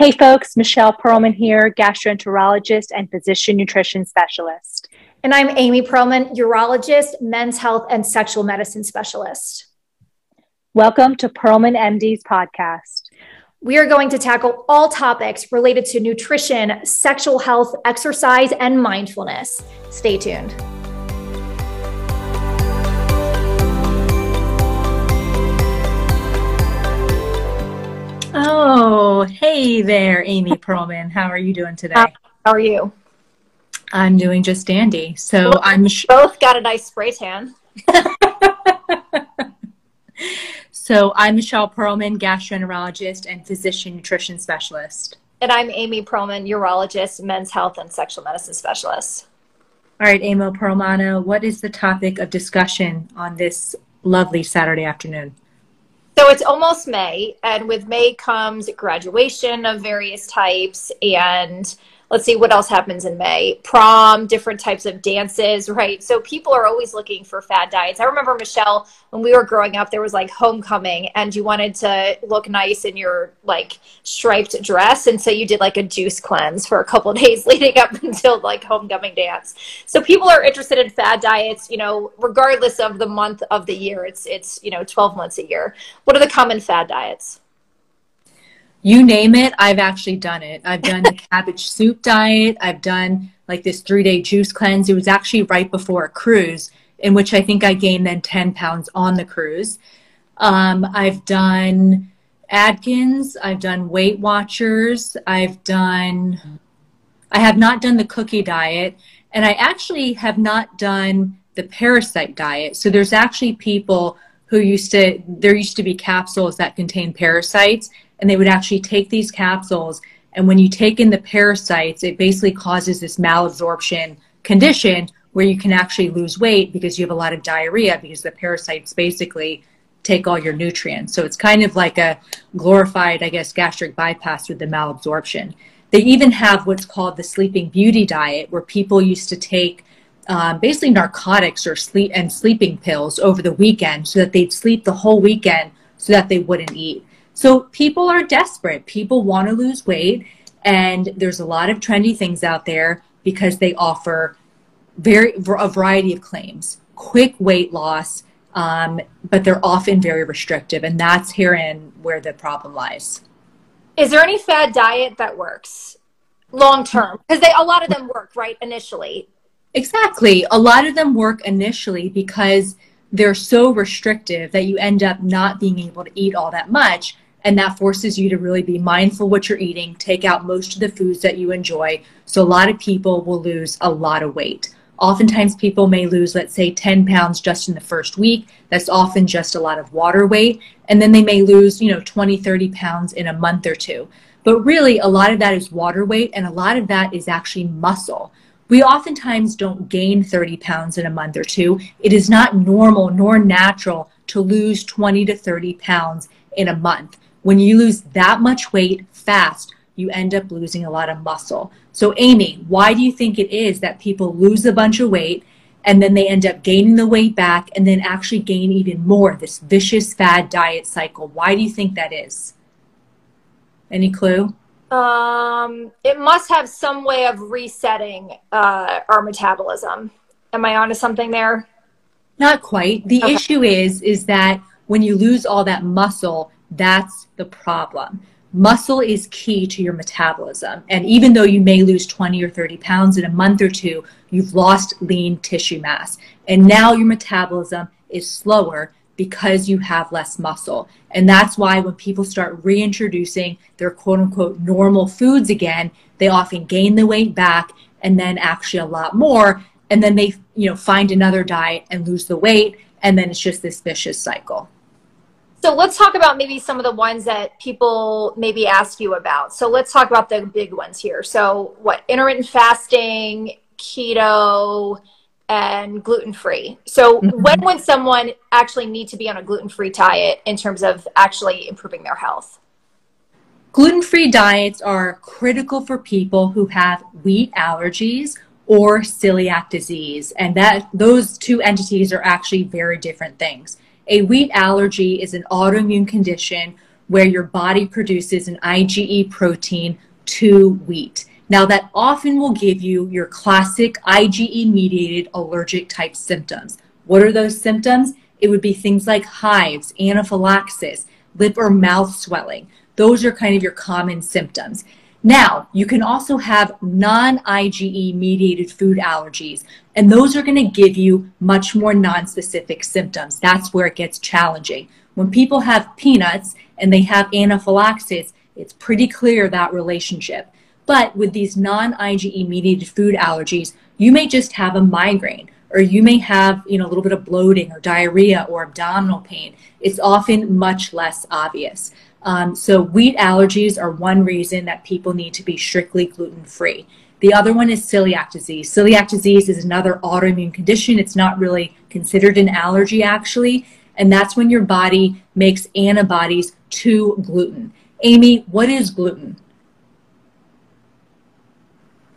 Hey folks, Michelle Pearlman here, gastroenterologist and physician nutrition specialist. And I'm Amy Pearlman, urologist, men's health, and sexual medicine specialist. Welcome to Pearlman MD's podcast. We are going to tackle all topics related to nutrition, sexual health, exercise, and mindfulness. Stay tuned. Oh, hey there, Amy Pearlman. How are you doing today? How are you? I'm doing just dandy. So well, I'm sh- both got a nice spray tan. so I'm Michelle Pearlman, gastroenterologist and physician nutrition specialist. And I'm Amy Pearlman, urologist, men's health and sexual medicine specialist. All right, Amy Pearlmana, what is the topic of discussion on this lovely Saturday afternoon? So it's almost May, and with May comes graduation of various types and let's see what else happens in May. Prom, different types of dances, right? So people are always looking for fad diets. I remember Michelle when we were growing up, there was like homecoming, and you wanted to look nice in your like striped dress, and so you did like a juice cleanse for a couple days leading up until like homecoming dance. So people are interested in fad diets, you know, regardless of the month of the year. It's it's you know 12 months a year. What are the common fad diets? You name it, I've actually done it. I've done the cabbage soup diet. I've done like this three day juice cleanse. It was actually right before a cruise, in which I think I gained then 10 pounds on the cruise. Um, I've done Atkins. I've done Weight Watchers. I've done, I have not done the cookie diet. And I actually have not done the parasite diet. So there's actually people who used to, there used to be capsules that contain parasites and they would actually take these capsules and when you take in the parasites it basically causes this malabsorption condition where you can actually lose weight because you have a lot of diarrhea because the parasites basically take all your nutrients. So it's kind of like a glorified i guess gastric bypass with the malabsorption. They even have what's called the sleeping beauty diet where people used to take um, basically narcotics or sleep and sleeping pills over the weekend so that they'd sleep the whole weekend so that they wouldn't eat so people are desperate. People want to lose weight, and there's a lot of trendy things out there because they offer very a variety of claims, quick weight loss, um, but they're often very restrictive, and that's herein where the problem lies. Is there any fad diet that works long term? Because they a lot of them work right initially. Exactly, a lot of them work initially because they're so restrictive that you end up not being able to eat all that much and that forces you to really be mindful what you're eating take out most of the foods that you enjoy. So a lot of people will lose a lot of weight. Oftentimes people may lose let's say 10 pounds just in the first week. That's often just a lot of water weight. And then they may lose you know 20 30 pounds in a month or two. But really a lot of that is water weight and a lot of that is actually muscle. We oftentimes don't gain 30 pounds in a month or two. It is not normal nor natural to lose 20 to 30 pounds in a month when you lose that much weight fast, you end up losing a lot of muscle. So, Amy, why do you think it is that people lose a bunch of weight and then they end up gaining the weight back and then actually gain even more? This vicious fad diet cycle. Why do you think that is? Any clue? Um, it must have some way of resetting uh, our metabolism. Am I onto something there? Not quite. The okay. issue is is that when you lose all that muscle, that's the problem. Muscle is key to your metabolism. And even though you may lose 20 or 30 pounds in a month or two, you've lost lean tissue mass. And now your metabolism is slower because you have less muscle. And that's why when people start reintroducing their quote unquote normal foods again, they often gain the weight back and then actually a lot more. And then they, you know, find another diet and lose the weight. And then it's just this vicious cycle. So let's talk about maybe some of the ones that people maybe ask you about. So let's talk about the big ones here. So what intermittent fasting, keto, and gluten free. So mm-hmm. when would someone actually need to be on a gluten free diet in terms of actually improving their health? Gluten free diets are critical for people who have wheat allergies or celiac disease, and that those two entities are actually very different things. A wheat allergy is an autoimmune condition where your body produces an IgE protein to wheat. Now, that often will give you your classic IgE mediated allergic type symptoms. What are those symptoms? It would be things like hives, anaphylaxis, lip or mouth swelling. Those are kind of your common symptoms. Now, you can also have non IgE mediated food allergies, and those are going to give you much more non specific symptoms. That's where it gets challenging. When people have peanuts and they have anaphylaxis, it's pretty clear that relationship. But with these non IgE mediated food allergies, you may just have a migraine or you may have you know a little bit of bloating or diarrhea or abdominal pain it's often much less obvious um, so wheat allergies are one reason that people need to be strictly gluten free. The other one is celiac disease. Celiac disease is another autoimmune condition. It's not really considered an allergy actually, and that's when your body makes antibodies to gluten. Amy, what is gluten?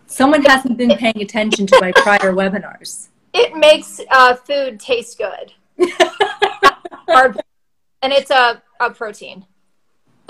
Someone hasn't been paying attention to my prior webinars. It makes uh, food taste good. and it's a, a protein.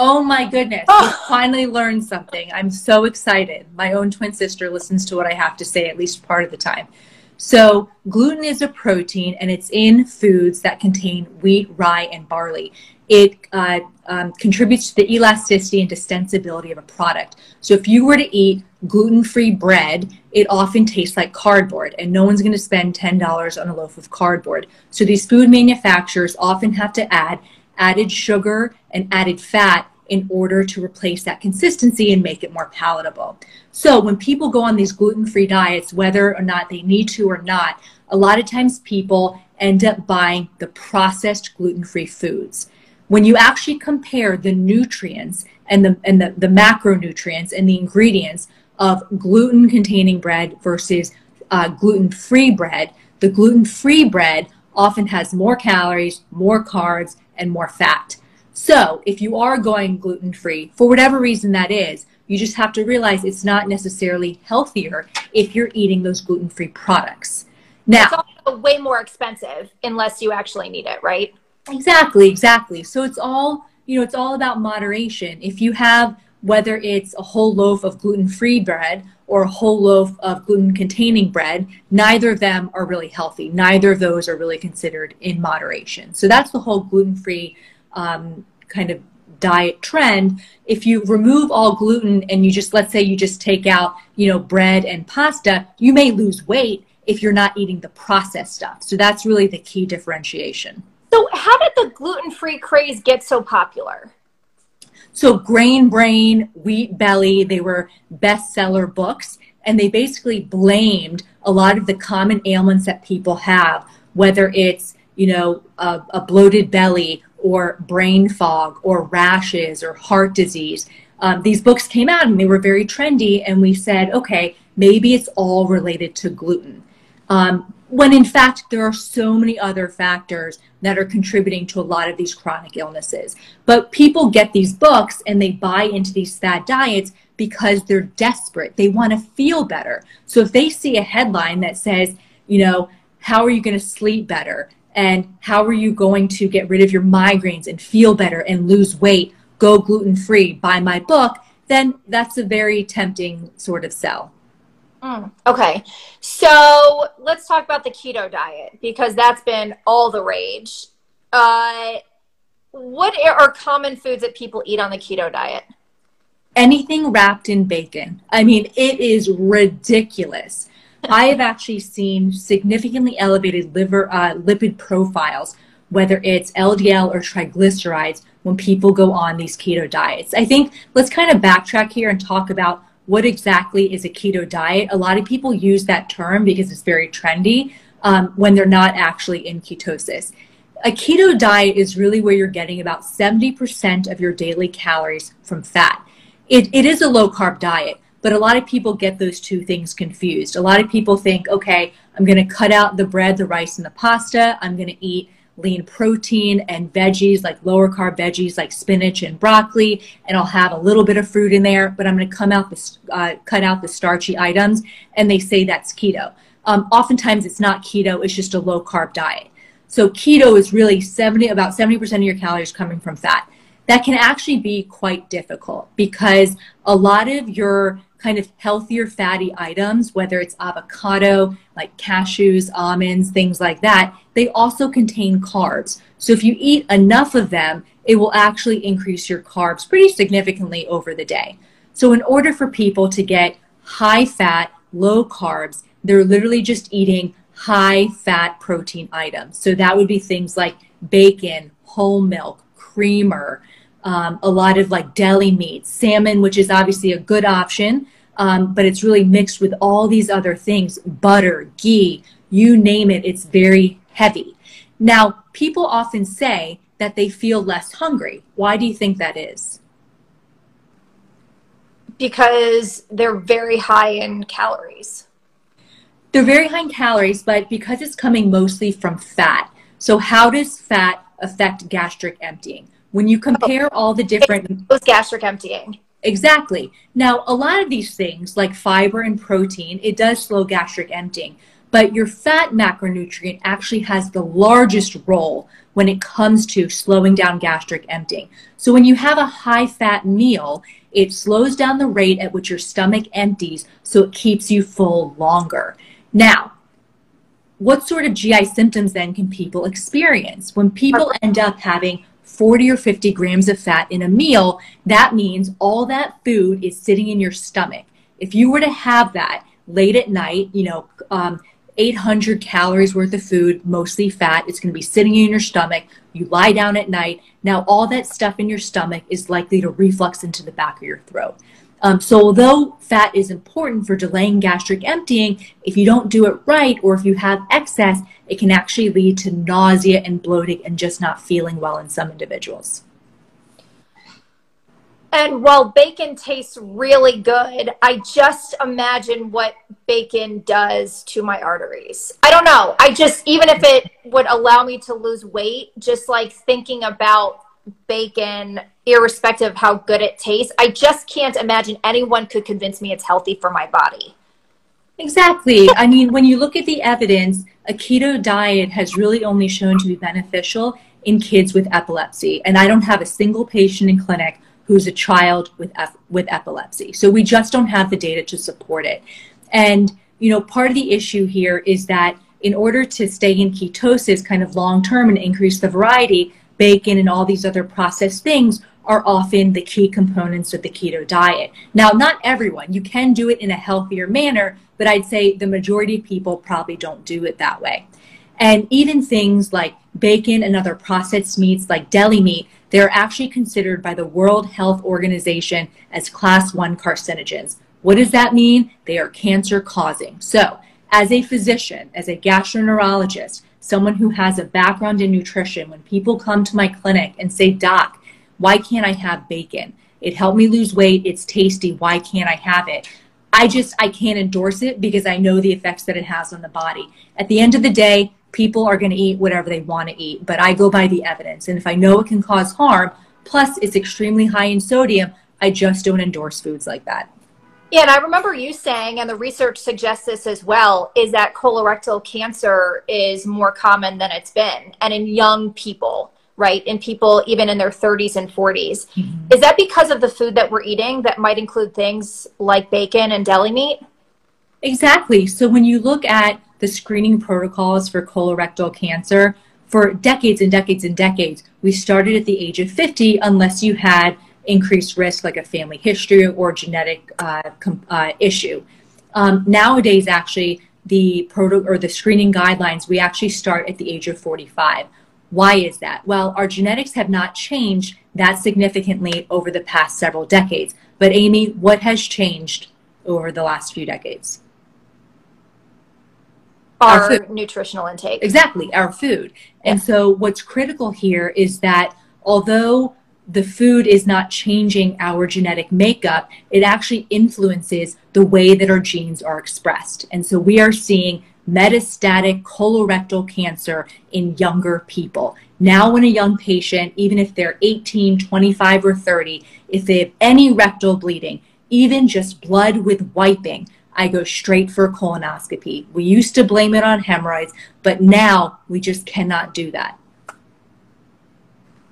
Oh my goodness. Oh. finally learned something. I'm so excited. My own twin sister listens to what I have to say at least part of the time. So, gluten is a protein and it's in foods that contain wheat, rye, and barley. It uh, um, contributes to the elasticity and distensibility of a product. So, if you were to eat gluten free bread, it often tastes like cardboard, and no one's going to spend $10 on a loaf of cardboard. So, these food manufacturers often have to add added sugar and added fat in order to replace that consistency and make it more palatable. So when people go on these gluten-free diets, whether or not they need to or not, a lot of times people end up buying the processed gluten-free foods. When you actually compare the nutrients and the and the, the macronutrients and the ingredients of gluten-containing bread versus uh, gluten-free bread, the gluten-free bread often has more calories, more carbs, and more fat. So if you are going gluten free, for whatever reason that is, you just have to realize it's not necessarily healthier if you're eating those gluten free products. Now, it's also way more expensive unless you actually need it, right? Exactly, exactly. So it's all, you know, it's all about moderation. If you have whether it's a whole loaf of gluten free bread or a whole loaf of gluten containing bread, neither of them are really healthy. Neither of those are really considered in moderation. So that's the whole gluten free um, kind of diet trend. If you remove all gluten and you just, let's say you just take out, you know, bread and pasta, you may lose weight if you're not eating the processed stuff. So that's really the key differentiation. So, how did the gluten free craze get so popular? So Grain Brain, Wheat Belly, they were bestseller books, and they basically blamed a lot of the common ailments that people have, whether it's you know a, a bloated belly or brain fog or rashes or heart disease. Um, these books came out and they were very trendy, and we said, okay, maybe it's all related to gluten. Um, when in fact there are so many other factors that are contributing to a lot of these chronic illnesses. But people get these books and they buy into these fad diets because they're desperate. They want to feel better. So if they see a headline that says, you know, how are you going to sleep better? And how are you going to get rid of your migraines and feel better and lose weight? Go gluten free, buy my book. Then that's a very tempting sort of sell. Mm, okay. So let's talk about the keto diet because that's been all the rage. Uh, what are common foods that people eat on the keto diet? Anything wrapped in bacon. I mean, it is ridiculous. I have actually seen significantly elevated liver uh, lipid profiles, whether it's LDL or triglycerides, when people go on these keto diets. I think let's kind of backtrack here and talk about what exactly is a keto diet. A lot of people use that term because it's very trendy um, when they're not actually in ketosis. A keto diet is really where you're getting about 70% of your daily calories from fat. It, it is a low carb diet, but a lot of people get those two things confused. A lot of people think, okay, I'm going to cut out the bread, the rice, and the pasta. I'm going to eat lean protein and veggies like lower carb veggies like spinach and broccoli and i'll have a little bit of fruit in there but i'm going to come out the uh, cut out the starchy items and they say that's keto um, oftentimes it's not keto it's just a low carb diet so keto is really 70 about 70% of your calories coming from fat that can actually be quite difficult because a lot of your kind of healthier fatty items, whether it's avocado, like cashews, almonds, things like that, they also contain carbs. So if you eat enough of them, it will actually increase your carbs pretty significantly over the day. So in order for people to get high fat, low carbs, they're literally just eating high fat protein items. So that would be things like bacon, whole milk, creamer, um, a lot of like deli meat, salmon, which is obviously a good option, um, but it's really mixed with all these other things butter, ghee, you name it, it's very heavy. Now, people often say that they feel less hungry. Why do you think that is? Because they're very high in calories. They're very high in calories, but because it's coming mostly from fat. So, how does fat affect gastric emptying? When you oh. compare oh, all the different. those gastric emptying. Exactly. Now, a lot of these things, like fiber and protein, it does slow gastric emptying. But your fat macronutrient actually has the largest role when it comes to slowing down gastric emptying. So when you have a high fat meal, it slows down the rate at which your stomach empties so it keeps you full longer. Now, what sort of GI symptoms then can people experience? When people end up having 40 or 50 grams of fat in a meal, that means all that food is sitting in your stomach. If you were to have that late at night, you know, um, 800 calories worth of food, mostly fat, it's going to be sitting in your stomach. You lie down at night. Now, all that stuff in your stomach is likely to reflux into the back of your throat. Um, so although fat is important for delaying gastric emptying, if you don't do it right or if you have excess, it can actually lead to nausea and bloating and just not feeling well in some individuals. And while bacon tastes really good, I just imagine what bacon does to my arteries. I don't know. I just, even if it would allow me to lose weight, just like thinking about bacon, irrespective of how good it tastes. I just can't imagine anyone could convince me it's healthy for my body. Exactly. I mean, when you look at the evidence, a keto diet has really only shown to be beneficial in kids with epilepsy. And I don't have a single patient in clinic who's a child with, with epilepsy. So we just don't have the data to support it. And, you know, part of the issue here is that in order to stay in ketosis kind of long term and increase the variety, bacon and all these other processed things are often the key components of the keto diet. Now, not everyone, you can do it in a healthier manner, but I'd say the majority of people probably don't do it that way. And even things like bacon and other processed meats like deli meat, they're actually considered by the World Health Organization as class one carcinogens. What does that mean? They are cancer causing. So, as a physician, as a gastroenterologist, someone who has a background in nutrition, when people come to my clinic and say, Doc, why can't I have bacon? It helped me lose weight. It's tasty. Why can't I have it? I just, I can't endorse it because I know the effects that it has on the body. At the end of the day, people are going to eat whatever they want to eat, but I go by the evidence. And if I know it can cause harm, plus it's extremely high in sodium, I just don't endorse foods like that. Yeah, and I remember you saying, and the research suggests this as well, is that colorectal cancer is more common than it's been, and in young people, right? In people even in their 30s and 40s. Mm-hmm. Is that because of the food that we're eating that might include things like bacon and deli meat? Exactly. So when you look at the screening protocols for colorectal cancer, for decades and decades and decades, we started at the age of 50 unless you had increased risk like a family history or genetic uh, uh, issue. Um, nowadays, actually, the proto or the screening guidelines we actually start at the age of 45. Why is that? Well, our genetics have not changed that significantly over the past several decades. But Amy, what has changed over the last few decades? Our, our nutritional intake. Exactly, our food. Yeah. And so what's critical here is that although the food is not changing our genetic makeup, it actually influences the way that our genes are expressed. And so we are seeing metastatic colorectal cancer in younger people. Now, when a young patient, even if they're 18, 25, or 30, if they have any rectal bleeding, even just blood with wiping, I go straight for colonoscopy. We used to blame it on hemorrhoids, but now we just cannot do that.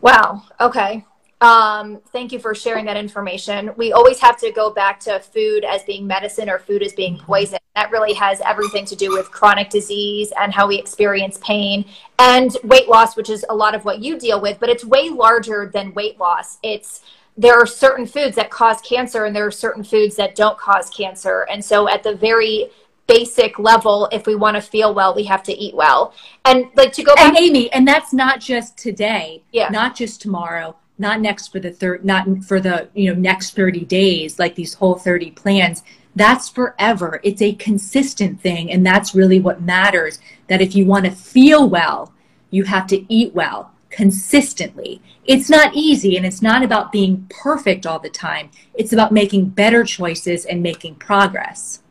Wow. Okay. Um, thank you for sharing that information. We always have to go back to food as being medicine or food as being poison. That really has everything to do with chronic disease and how we experience pain and weight loss, which is a lot of what you deal with, but it's way larger than weight loss. It's there are certain foods that cause cancer and there are certain foods that don't cause cancer. And so at the very basic level if we want to feel well we have to eat well and like to go back and amy and that's not just today yeah not just tomorrow not next for the third not for the you know next 30 days like these whole 30 plans. That's forever. It's a consistent thing and that's really what matters that if you want to feel well you have to eat well consistently. It's not easy and it's not about being perfect all the time. It's about making better choices and making progress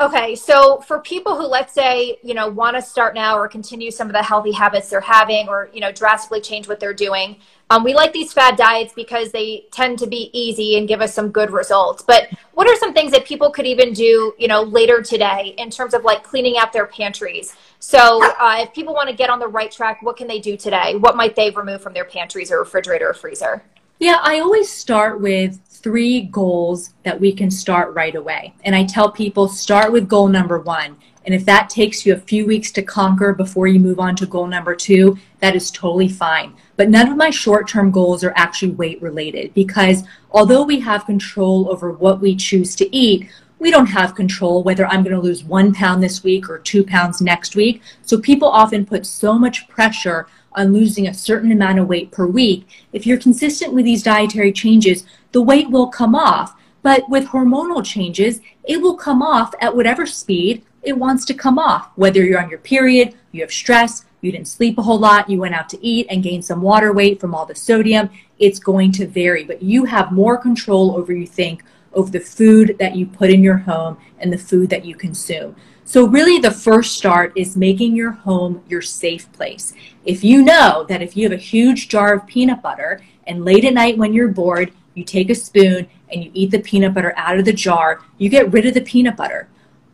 Okay, so for people who let's say, you know, want to start now or continue some of the healthy habits they're having or, you know, drastically change what they're doing, um, we like these fad diets because they tend to be easy and give us some good results. But what are some things that people could even do, you know, later today in terms of like cleaning out their pantries? So uh, if people want to get on the right track, what can they do today? What might they remove from their pantries or refrigerator or freezer? Yeah, I always start with three goals that we can start right away. And I tell people start with goal number one. And if that takes you a few weeks to conquer before you move on to goal number two, that is totally fine. But none of my short term goals are actually weight related because although we have control over what we choose to eat, we don't have control whether I'm going to lose one pound this week or two pounds next week. So people often put so much pressure on losing a certain amount of weight per week. If you're consistent with these dietary changes, the weight will come off. But with hormonal changes, it will come off at whatever speed it wants to come off. Whether you're on your period, you have stress, you didn't sleep a whole lot, you went out to eat and gained some water weight from all the sodium, it's going to vary. But you have more control over, you think, over the food that you put in your home and the food that you consume. So, really, the first start is making your home your safe place. If you know that if you have a huge jar of peanut butter and late at night when you're bored, you take a spoon and you eat the peanut butter out of the jar, you get rid of the peanut butter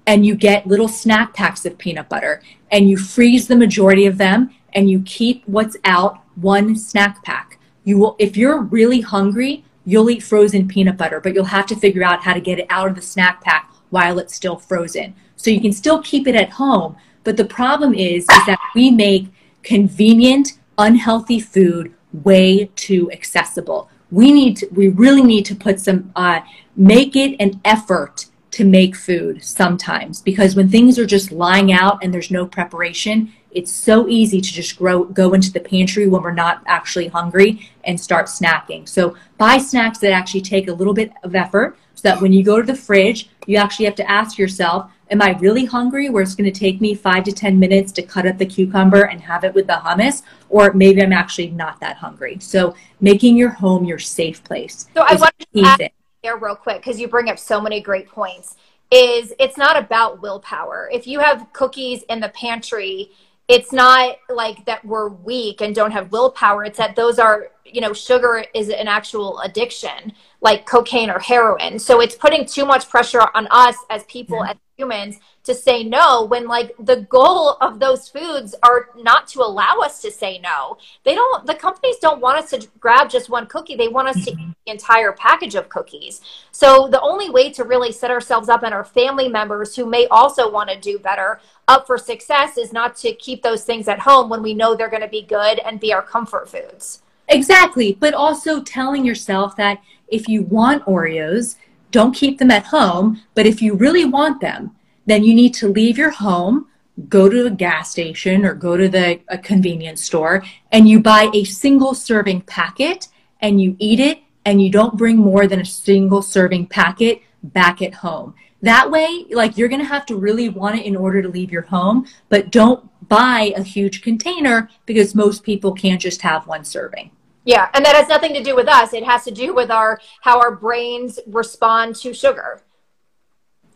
and you get little snack packs of peanut butter and you freeze the majority of them and you keep what's out one snack pack. You will if you're really hungry, you'll eat frozen peanut butter, but you'll have to figure out how to get it out of the snack pack while it's still frozen. So you can still keep it at home, but the problem is is that we make convenient, unhealthy food way too accessible. We need to, we really need to put some uh, make it an effort to make food sometimes because when things are just lying out and there's no preparation it's so easy to just grow, go into the pantry when we're not actually hungry and start snacking. So buy snacks that actually take a little bit of effort so that when you go to the fridge you actually have to ask yourself am I really hungry where it's going to take me five to 10 minutes to cut up the cucumber and have it with the hummus? Or maybe I'm actually not that hungry. So making your home your safe place. So I want to add there real quick because you bring up so many great points. Is it's not about willpower. If you have cookies in the pantry, it's not like that we're weak and don't have willpower. It's that those are, you know, sugar is an actual addiction, like cocaine or heroin. So it's putting too much pressure on us as people, yeah. as humans to say no when like the goal of those foods are not to allow us to say no they don't the companies don't want us to grab just one cookie they want us to eat the entire package of cookies so the only way to really set ourselves up and our family members who may also want to do better up for success is not to keep those things at home when we know they're going to be good and be our comfort foods exactly but also telling yourself that if you want oreos don't keep them at home. But if you really want them, then you need to leave your home, go to a gas station or go to the a convenience store, and you buy a single serving packet and you eat it, and you don't bring more than a single serving packet back at home. That way, like you're going to have to really want it in order to leave your home, but don't buy a huge container because most people can't just have one serving. Yeah, and that has nothing to do with us. It has to do with our how our brains respond to sugar.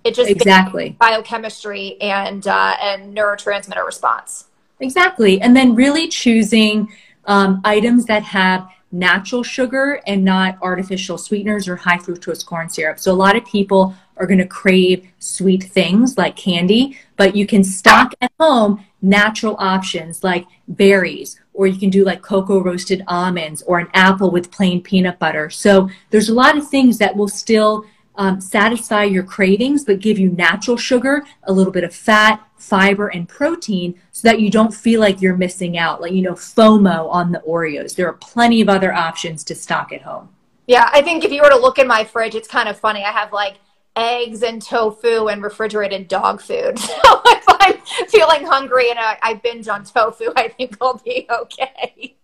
It just exactly biochemistry and uh, and neurotransmitter response. Exactly, and then really choosing um, items that have natural sugar and not artificial sweeteners or high fructose corn syrup. So a lot of people are going to crave sweet things like candy, but you can stock at home natural options like berries or you can do like cocoa roasted almonds or an apple with plain peanut butter. So there's a lot of things that will still um, satisfy your cravings, but give you natural sugar, a little bit of fat, fiber, and protein so that you don't feel like you're missing out, like, you know, FOMO on the Oreos. There are plenty of other options to stock at home. Yeah, I think if you were to look in my fridge, it's kind of funny. I have like eggs and tofu and refrigerated dog food. So if I'm feeling hungry and I, I binge on tofu, I think I'll be okay.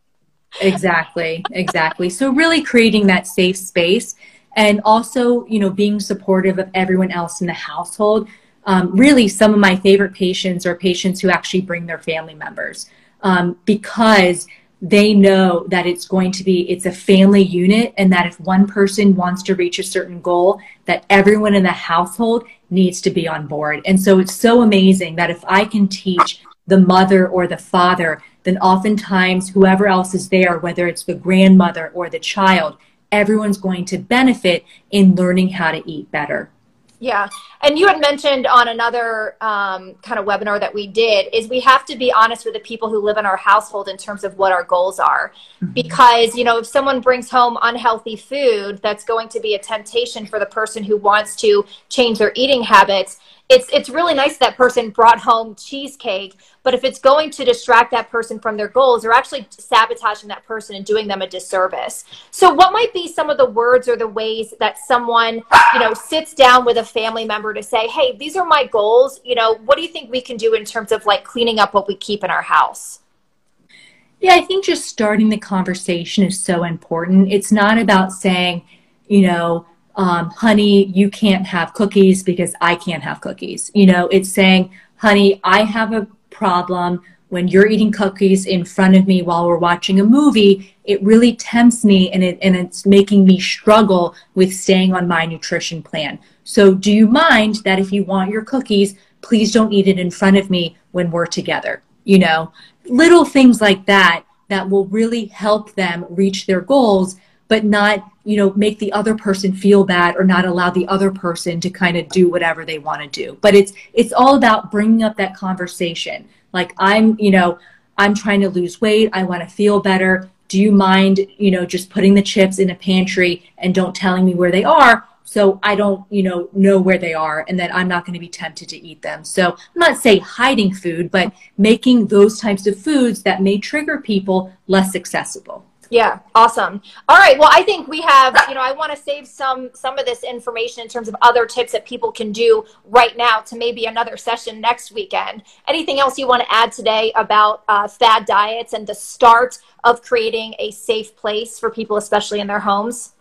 Exactly, exactly. So really creating that safe space and also, you know, being supportive of everyone else in the household. Um, really, some of my favorite patients are patients who actually bring their family members um, because they know that it's going to be it's a family unit and that if one person wants to reach a certain goal that everyone in the household needs to be on board. And so it's so amazing that if i can teach the mother or the father then oftentimes whoever else is there whether it's the grandmother or the child everyone's going to benefit in learning how to eat better yeah. And you had mentioned on another um, kind of webinar that we did is we have to be honest with the people who live in our household in terms of what our goals are. Mm-hmm. Because, you know, if someone brings home unhealthy food, that's going to be a temptation for the person who wants to change their eating habits it's it's really nice that person brought home cheesecake but if it's going to distract that person from their goals they're actually sabotaging that person and doing them a disservice. So what might be some of the words or the ways that someone you know sits down with a family member to say hey these are my goals. You know what do you think we can do in terms of like cleaning up what we keep in our house? Yeah i think just starting the conversation is so important. It's not about saying you know um, honey, you can't have cookies because I can't have cookies. You know, it's saying, honey, I have a problem when you're eating cookies in front of me while we're watching a movie. It really tempts me and, it, and it's making me struggle with staying on my nutrition plan. So, do you mind that if you want your cookies, please don't eat it in front of me when we're together? You know, little things like that that will really help them reach their goals but not you know make the other person feel bad or not allow the other person to kind of do whatever they want to do. But it's it's all about bringing up that conversation. Like i'm you know i'm trying to lose weight i want to feel better. Do you mind you know just putting the chips in a pantry and don't telling me where they are so i don't you know know where they are and that i'm not going to be tempted to eat them? So i'm not saying hiding food but making those types of foods that may trigger people less accessible yeah, awesome. All right. Well, I think we have, you know, I want to save some some of this information in terms of other tips that people can do right now to maybe another session next weekend. Anything else you want to add today about uh, fad diets and the start of creating a safe place for people, especially in their homes?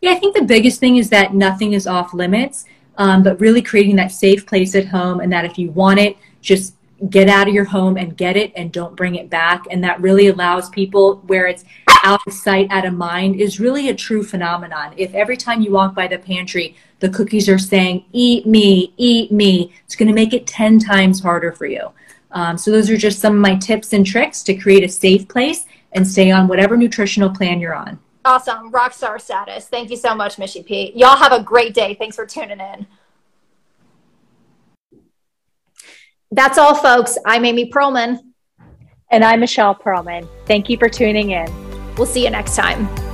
Yeah, I think the biggest thing is that nothing is off limits, um, but really creating that safe place at home, and that if you want it, just get out of your home and get it and don't bring it back. And that really allows people where it's out of sight, out of mind is really a true phenomenon. If every time you walk by the pantry, the cookies are saying, eat me, eat me, it's going to make it 10 times harder for you. Um, so those are just some of my tips and tricks to create a safe place and stay on whatever nutritional plan you're on. Awesome. Rockstar status. Thank you so much, Mishy P. Y'all have a great day. Thanks for tuning in. That's all, folks. I'm Amy Pearlman. And I'm Michelle Pearlman. Thank you for tuning in. We'll see you next time.